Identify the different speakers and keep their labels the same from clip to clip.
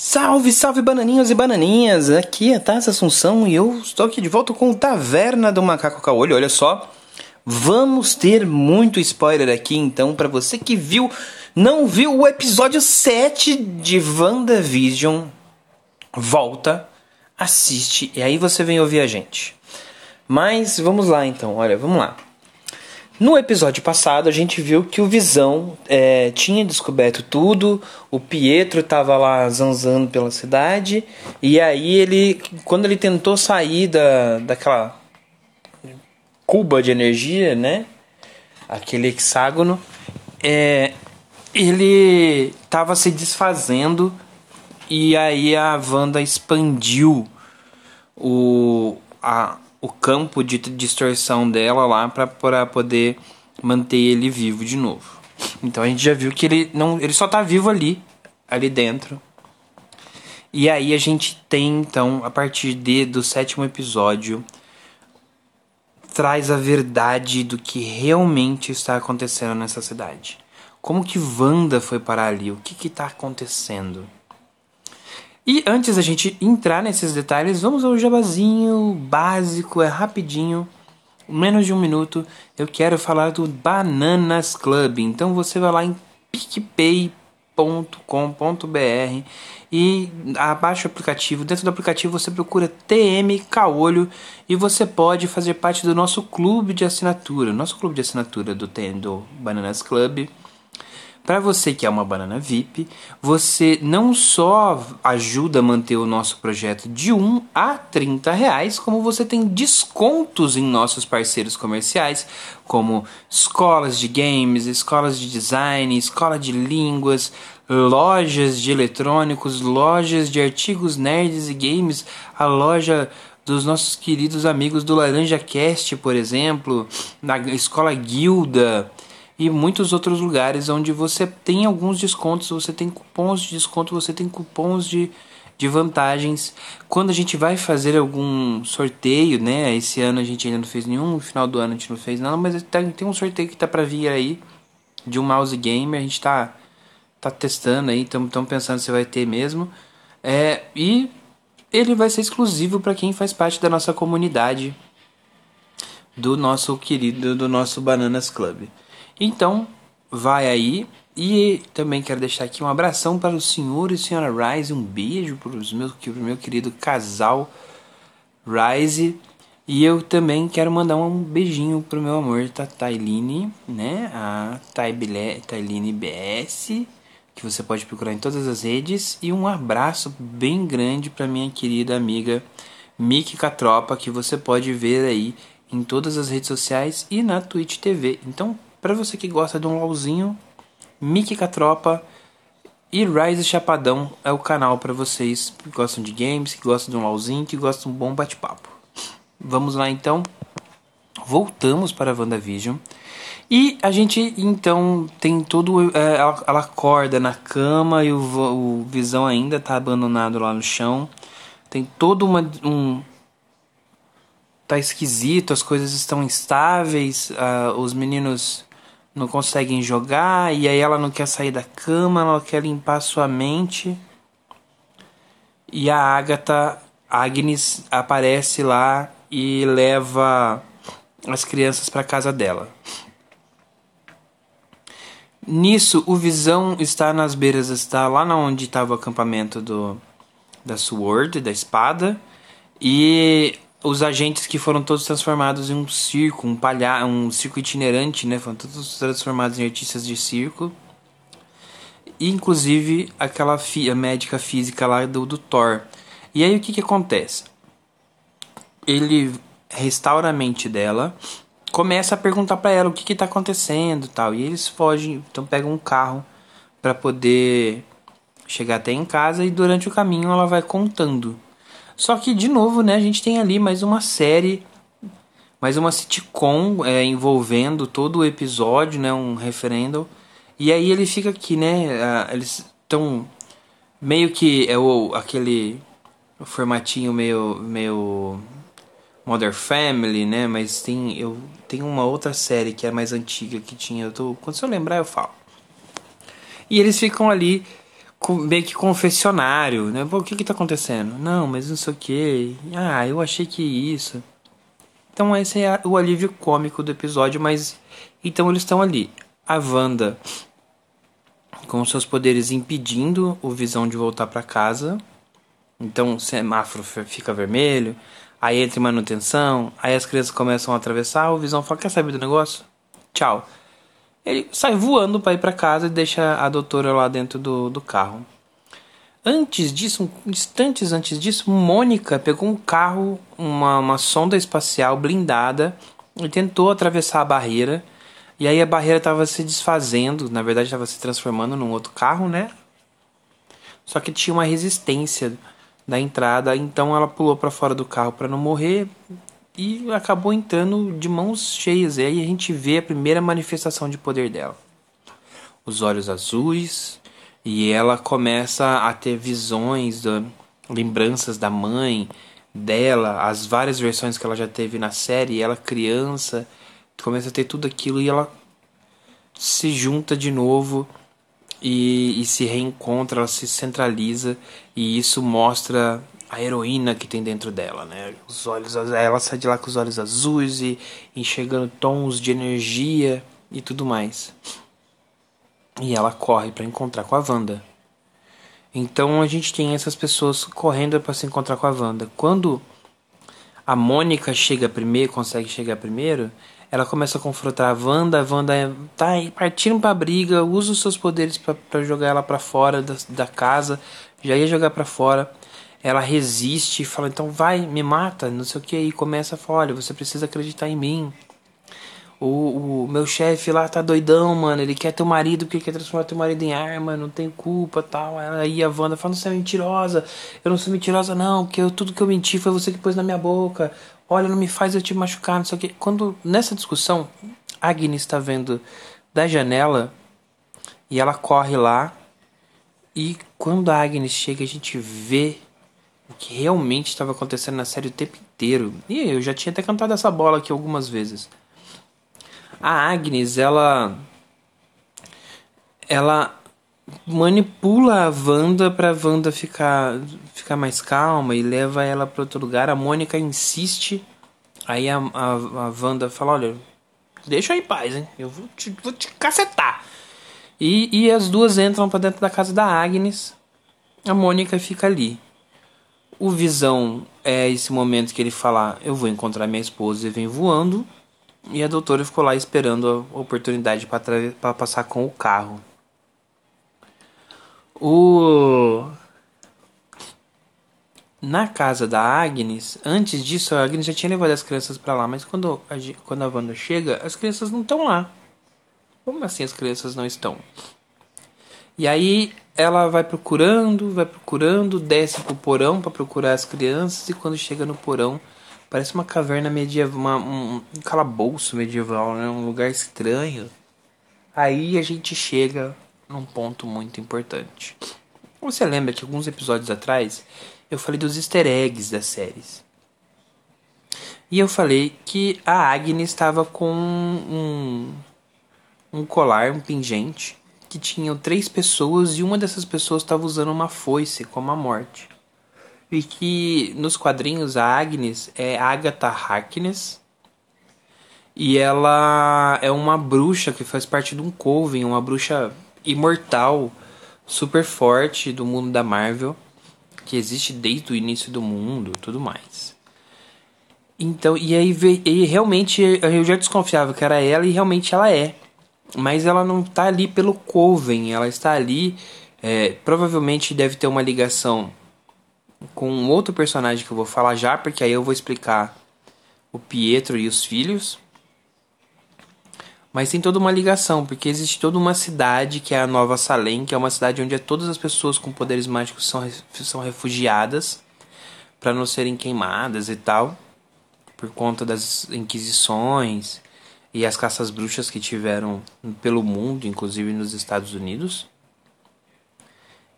Speaker 1: Salve, salve bananinhos e bananinhas! Aqui é Tassa Assunção e eu estou aqui de volta com Taverna do Macaco Caolho. Olha só, vamos ter muito spoiler aqui então para você que viu, não viu o episódio 7 de WandaVision. Volta, assiste e aí você vem ouvir a gente. Mas vamos lá então, olha, vamos lá. No episódio passado, a gente viu que o Visão é, tinha descoberto tudo, o Pietro estava lá zanzando pela cidade, e aí ele, quando ele tentou sair da, daquela cuba de energia, né? Aquele hexágono, é, ele estava se desfazendo, e aí a Wanda expandiu o, a, o campo de distorção dela lá para poder manter ele vivo de novo. Então a gente já viu que ele não, ele só tá vivo ali, ali dentro. E aí a gente tem então a partir de, do sétimo episódio traz a verdade do que realmente está acontecendo nessa cidade. Como que Wanda foi parar ali? O que está acontecendo? E antes da gente entrar nesses detalhes, vamos ao jabazinho básico, é rapidinho, menos de um minuto. Eu quero falar do Bananas Club. Então você vai lá em picpay.com.br e abaixa o aplicativo. Dentro do aplicativo você procura TM Caolho e você pode fazer parte do nosso clube de assinatura. Nosso clube de assinatura do, do Bananas Club para você que é uma banana VIP, você não só ajuda a manter o nosso projeto de 1 a 30 reais, como você tem descontos em nossos parceiros comerciais, como escolas de games, escolas de design, escola de línguas, lojas de eletrônicos, lojas de artigos nerds e games, a loja dos nossos queridos amigos do Laranja Cast, por exemplo, na escola Guilda e muitos outros lugares onde você tem alguns descontos, você tem cupons de desconto, você tem cupons de, de vantagens. Quando a gente vai fazer algum sorteio, né? Esse ano a gente ainda não fez nenhum, no final do ano a gente não fez nada, mas tem um sorteio que tá para vir aí de um mouse gamer, a gente tá tá testando aí, estamos pensando se vai ter mesmo. É, e ele vai ser exclusivo para quem faz parte da nossa comunidade do nosso querido do nosso Bananas Club. Então, vai aí. E também quero deixar aqui um abração para o senhor e senhora Rise, um beijo para para o meu querido casal Rise. E eu também quero mandar um beijinho pro meu amor, tá Tailine, né? A Tailine BS, que você pode procurar em todas as redes. E um abraço bem grande para minha querida amiga Miki Catropa, que você pode ver aí em todas as redes sociais e na Twitch TV. Então para você que gosta de um LOLzinho, Mickey Catropa e Rise Chapadão é o canal para vocês que gostam de games, que gostam de um LOLzinho, que gostam de um bom bate-papo. Vamos lá então. Voltamos para a WandaVision. E a gente então tem todo. É, ela, ela, acorda na cama e o, o Visão ainda tá abandonado lá no chão. Tem todo uma, um, tá esquisito, as coisas estão instáveis, uh, os meninos não conseguem jogar e aí ela não quer sair da cama, ela quer limpar sua mente. E a Agatha, Agnes aparece lá e leva as crianças para casa dela. Nisso, o Visão está nas beiras, está lá na onde estava o acampamento do da Sword, da espada, e os agentes que foram todos transformados em um circo, um palha um circo itinerante, né? Foram todos transformados em artistas de circo. E, inclusive aquela fi a médica física lá do, do Thor. E aí o que que acontece? Ele restaura a mente dela, começa a perguntar para ela o que tá acontecendo, tal. E eles fogem, então pegam um carro para poder chegar até em casa e durante o caminho ela vai contando só que, de novo, né, a gente tem ali mais uma série, mais uma sitcom é, envolvendo todo o episódio, né, um referendo. E aí ele fica aqui, né, eles estão meio que é o, aquele formatinho meio, meio Mother Family, né, mas tem, eu, tem uma outra série que é mais antiga que tinha, eu tô, quando eu lembrar eu falo. E eles ficam ali meio que confessionário, né? Pô, o que que tá acontecendo? Não, mas não sei o que. Ah, eu achei que isso. Então esse é o alívio cômico do episódio, mas então eles estão ali. A Wanda com seus poderes impedindo o Visão de voltar para casa. Então o semáforo fica vermelho, aí entra em manutenção, aí as crianças começam a atravessar, o Visão fala, quer saber do negócio? Tchau. Ele sai voando para ir para casa e deixa a doutora lá dentro do, do carro. Antes disso, instantes antes disso, Mônica pegou um carro, uma, uma sonda espacial blindada e tentou atravessar a barreira. E aí a barreira estava se desfazendo, na verdade estava se transformando num outro carro, né? Só que tinha uma resistência da entrada, então ela pulou para fora do carro para não morrer e acabou entrando de mãos cheias. E aí a gente vê a primeira manifestação de poder dela. Os olhos azuis, e ela começa a ter visões, lembranças da mãe, dela, as várias versões que ela já teve na série, ela criança, começa a ter tudo aquilo e ela se junta de novo e, e se reencontra, ela se centraliza e isso mostra a heroína que tem dentro dela, né? Os olhos, ela sai de lá com os olhos azuis e enxergando tons de energia e tudo mais. E ela corre para encontrar com a Wanda. Então a gente tem essas pessoas correndo para se encontrar com a Wanda. Quando a Mônica chega primeiro, consegue chegar primeiro, ela começa a confrontar a Wanda. A Wanda tá partindo pra briga, usa os seus poderes para jogar ela para fora da, da casa. Já ia jogar para fora ela resiste e fala, então vai, me mata, não sei o que, e começa a falar, olha, você precisa acreditar em mim. O, o meu chefe lá tá doidão, mano, ele quer teu marido porque quer transformar teu marido em arma, não tem culpa tal. Aí a Wanda fala, você é mentirosa, eu não sou mentirosa não, porque eu, tudo que eu menti foi você que pôs na minha boca. Olha, não me faz eu te machucar, não sei o que. Quando, nessa discussão, Agnes está vendo da janela e ela corre lá e quando a Agnes chega a gente vê o que realmente estava acontecendo na série o tempo inteiro. E eu já tinha até cantado essa bola aqui algumas vezes. A Agnes, ela ela manipula a Wanda pra Wanda ficar ficar mais calma e leva ela para outro lugar. A Mônica insiste. Aí a, a, a Wanda fala: Olha, deixa eu em paz, hein? Eu vou te, vou te cacetar. E, e as duas entram para dentro da casa da Agnes. A Mônica fica ali. O Visão é esse momento que ele fala: Eu vou encontrar minha esposa e vem voando. E a doutora ficou lá esperando a oportunidade para passar com o carro. O na casa da Agnes, antes disso a Agnes já tinha levado as crianças para lá, mas quando a, quando a Wanda chega, as crianças não estão lá. Como assim as crianças não estão? E aí ela vai procurando, vai procurando, desce pro porão para procurar as crianças e quando chega no porão parece uma caverna medieval, uma, um, um calabouço medieval, né? Um lugar estranho. Aí a gente chega num ponto muito importante. Você lembra que alguns episódios atrás eu falei dos easter eggs das séries. E eu falei que a Agnes estava com um, um colar, um pingente, que tinham três pessoas e uma dessas pessoas estava usando uma foice como a morte. E que nos quadrinhos a Agnes é Agatha Harkness. E ela é uma bruxa que faz parte de um coven, uma bruxa imortal, super forte do mundo da Marvel, que existe desde o início do mundo, tudo mais. Então, e aí e realmente eu já desconfiava que era ela e realmente ela é mas ela não está ali pelo Coven, ela está ali, é, provavelmente deve ter uma ligação com outro personagem que eu vou falar já, porque aí eu vou explicar o Pietro e os filhos. Mas tem toda uma ligação, porque existe toda uma cidade que é a Nova Salem, que é uma cidade onde todas as pessoas com poderes mágicos são, são refugiadas para não serem queimadas e tal, por conta das inquisições e as caças bruxas que tiveram pelo mundo, inclusive nos Estados Unidos.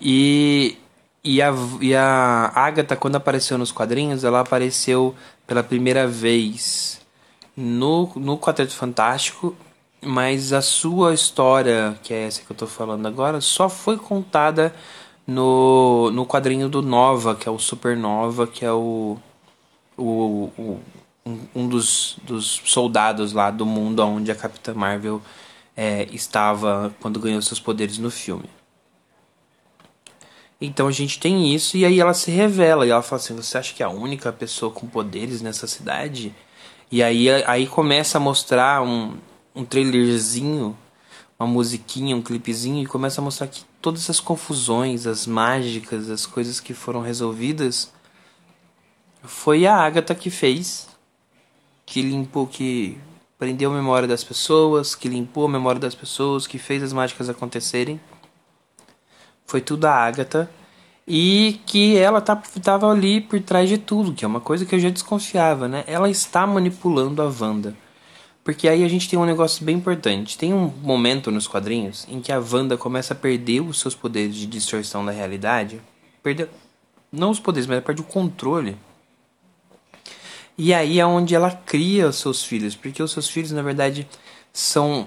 Speaker 1: E, e, a, e a Agatha, quando apareceu nos quadrinhos, ela apareceu pela primeira vez no, no Quarteto Fantástico, mas a sua história, que é essa que eu estou falando agora, só foi contada no, no quadrinho do Nova, que é o Supernova, que é o, o, o um, um dos, dos soldados lá do mundo onde a Capitã Marvel é, estava quando ganhou seus poderes no filme. Então a gente tem isso e aí ela se revela e ela fala assim: "Você acha que é a única pessoa com poderes nessa cidade?" E aí aí começa a mostrar um, um trailerzinho, uma musiquinha, um clipezinho e começa a mostrar que todas as confusões, as mágicas, as coisas que foram resolvidas foi a Agatha que fez, que limpou que prendeu a memória das pessoas, que limpou a memória das pessoas, que fez as mágicas acontecerem. Foi tudo a Agatha. E que ela estava tá, ali por trás de tudo, que é uma coisa que eu já desconfiava, né? Ela está manipulando a Wanda. Porque aí a gente tem um negócio bem importante. Tem um momento nos quadrinhos em que a Wanda começa a perder os seus poderes de distorção da realidade. Perder. Não os poderes, mas ela perde o controle. E aí é onde ela cria os seus filhos. Porque os seus filhos, na verdade, são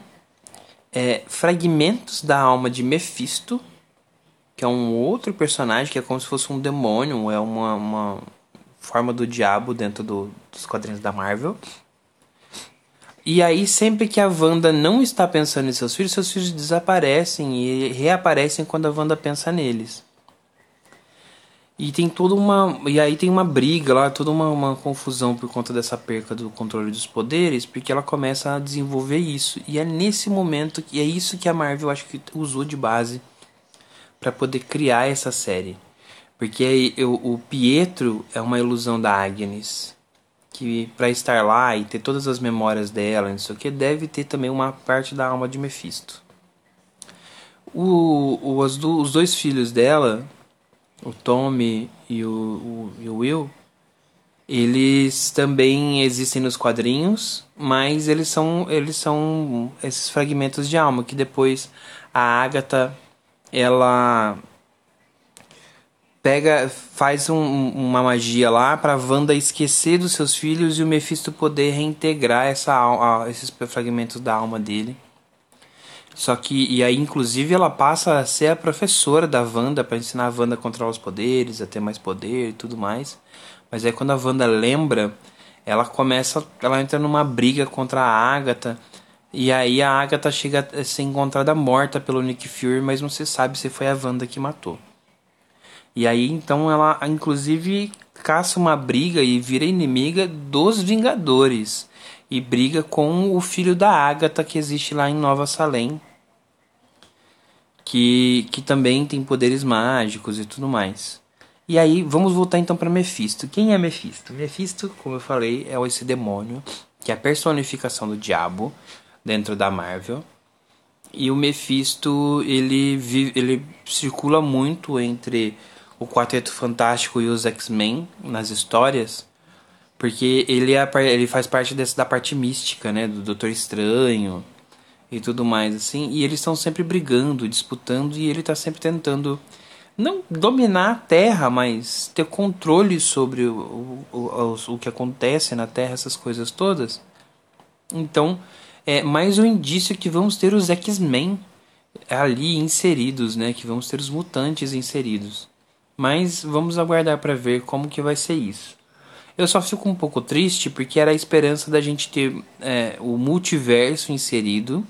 Speaker 1: é, fragmentos da alma de Mephisto que é um outro personagem que é como se fosse um demônio, é uma, uma forma do diabo dentro do, dos quadrinhos da Marvel. E aí, sempre que a Wanda não está pensando em seus filhos, seus filhos desaparecem e reaparecem quando a Wanda pensa neles. E tem toda uma. E aí tem uma briga lá, toda uma, uma confusão por conta dessa perca do controle dos poderes, porque ela começa a desenvolver isso. E é nesse momento que é isso que a Marvel acho que usou de base para poder criar essa série. Porque eu, o Pietro é uma ilusão da Agnes. Que para estar lá e ter todas as memórias dela, não sei o que, deve ter também uma parte da alma de Mephisto. O, o, do, os dois filhos dela, o Tommy e o, o, e o Will, eles também existem nos quadrinhos, mas eles são, eles são esses fragmentos de alma que depois a Agatha ela pega, faz um, uma magia lá para Wanda esquecer dos seus filhos e o Mephisto poder reintegrar essa, a, esses fragmentos da alma dele. Só que, e aí, inclusive, ela passa a ser a professora da Wanda para ensinar a Wanda a controlar os poderes, a ter mais poder e tudo mais. Mas aí, quando a Wanda lembra, ela começa, ela entra numa briga contra a Agatha e aí a Agatha chega a ser encontrada morta pelo Nick Fury, mas não se sabe se foi a Wanda que matou. E aí então ela inclusive caça uma briga e vira inimiga dos Vingadores e briga com o filho da Agatha que existe lá em Nova Salem, que que também tem poderes mágicos e tudo mais. E aí vamos voltar então para Mephisto. Quem é Mephisto? Mephisto, como eu falei, é esse demônio que é a personificação do diabo dentro da Marvel. E o Mephisto, ele, vive, ele circula muito entre o Quarteto Fantástico e os X-Men nas histórias, porque ele, é, ele faz parte da parte mística, né, do Doutor Estranho e tudo mais, assim, e eles estão sempre brigando, disputando, e ele está sempre tentando não dominar a Terra, mas ter controle sobre o, o, o, o que acontece na Terra, essas coisas todas. Então, é mais um indício que vamos ter os X-Men ali inseridos, né? Que vamos ter os mutantes inseridos. Mas vamos aguardar para ver como que vai ser isso. Eu só fico um pouco triste porque era a esperança da gente ter é, o multiverso inserido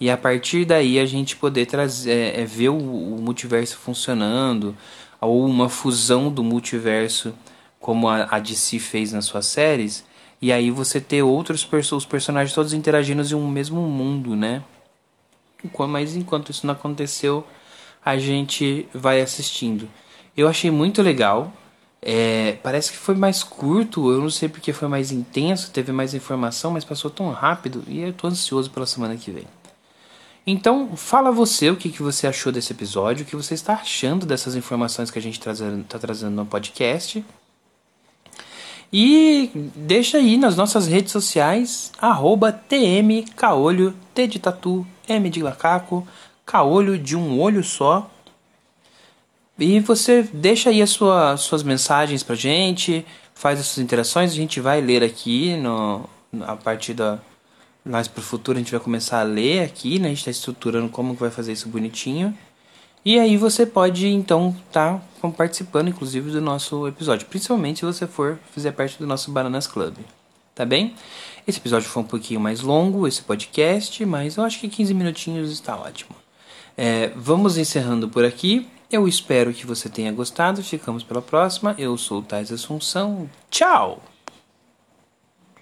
Speaker 1: e a partir daí a gente poder trazer, é, é, ver o, o, multiverso funcionando ou uma fusão do multiverso como a, a DC fez nas suas séries e aí você ter outros os personagens todos interagindo em um mesmo mundo, né? Mas enquanto isso não aconteceu, a gente vai assistindo. Eu achei muito legal. É, parece que foi mais curto, eu não sei porque foi mais intenso, teve mais informação, mas passou tão rápido e eu tô ansioso pela semana que vem. Então, fala você o que, que você achou desse episódio, o que você está achando dessas informações que a gente está trazendo no podcast. E deixa aí nas nossas redes sociais, arroba tmcaolho, T de tatu, M de macaco, caolho de um olho só. E você deixa aí as sua, suas mensagens pra gente, faz as suas interações, a gente vai ler aqui no, a partir da. Mais pro futuro a gente vai começar a ler aqui, né? A gente tá estruturando como que vai fazer isso bonitinho. E aí você pode então estar tá participando, inclusive, do nosso episódio, principalmente se você for fazer parte do nosso Bananas Club. Tá bem? Esse episódio foi um pouquinho mais longo, esse podcast, mas eu acho que 15 minutinhos está ótimo. É, vamos encerrando por aqui. Eu espero que você tenha gostado. Ficamos pela próxima. Eu sou o Thais Assunção. Tchau!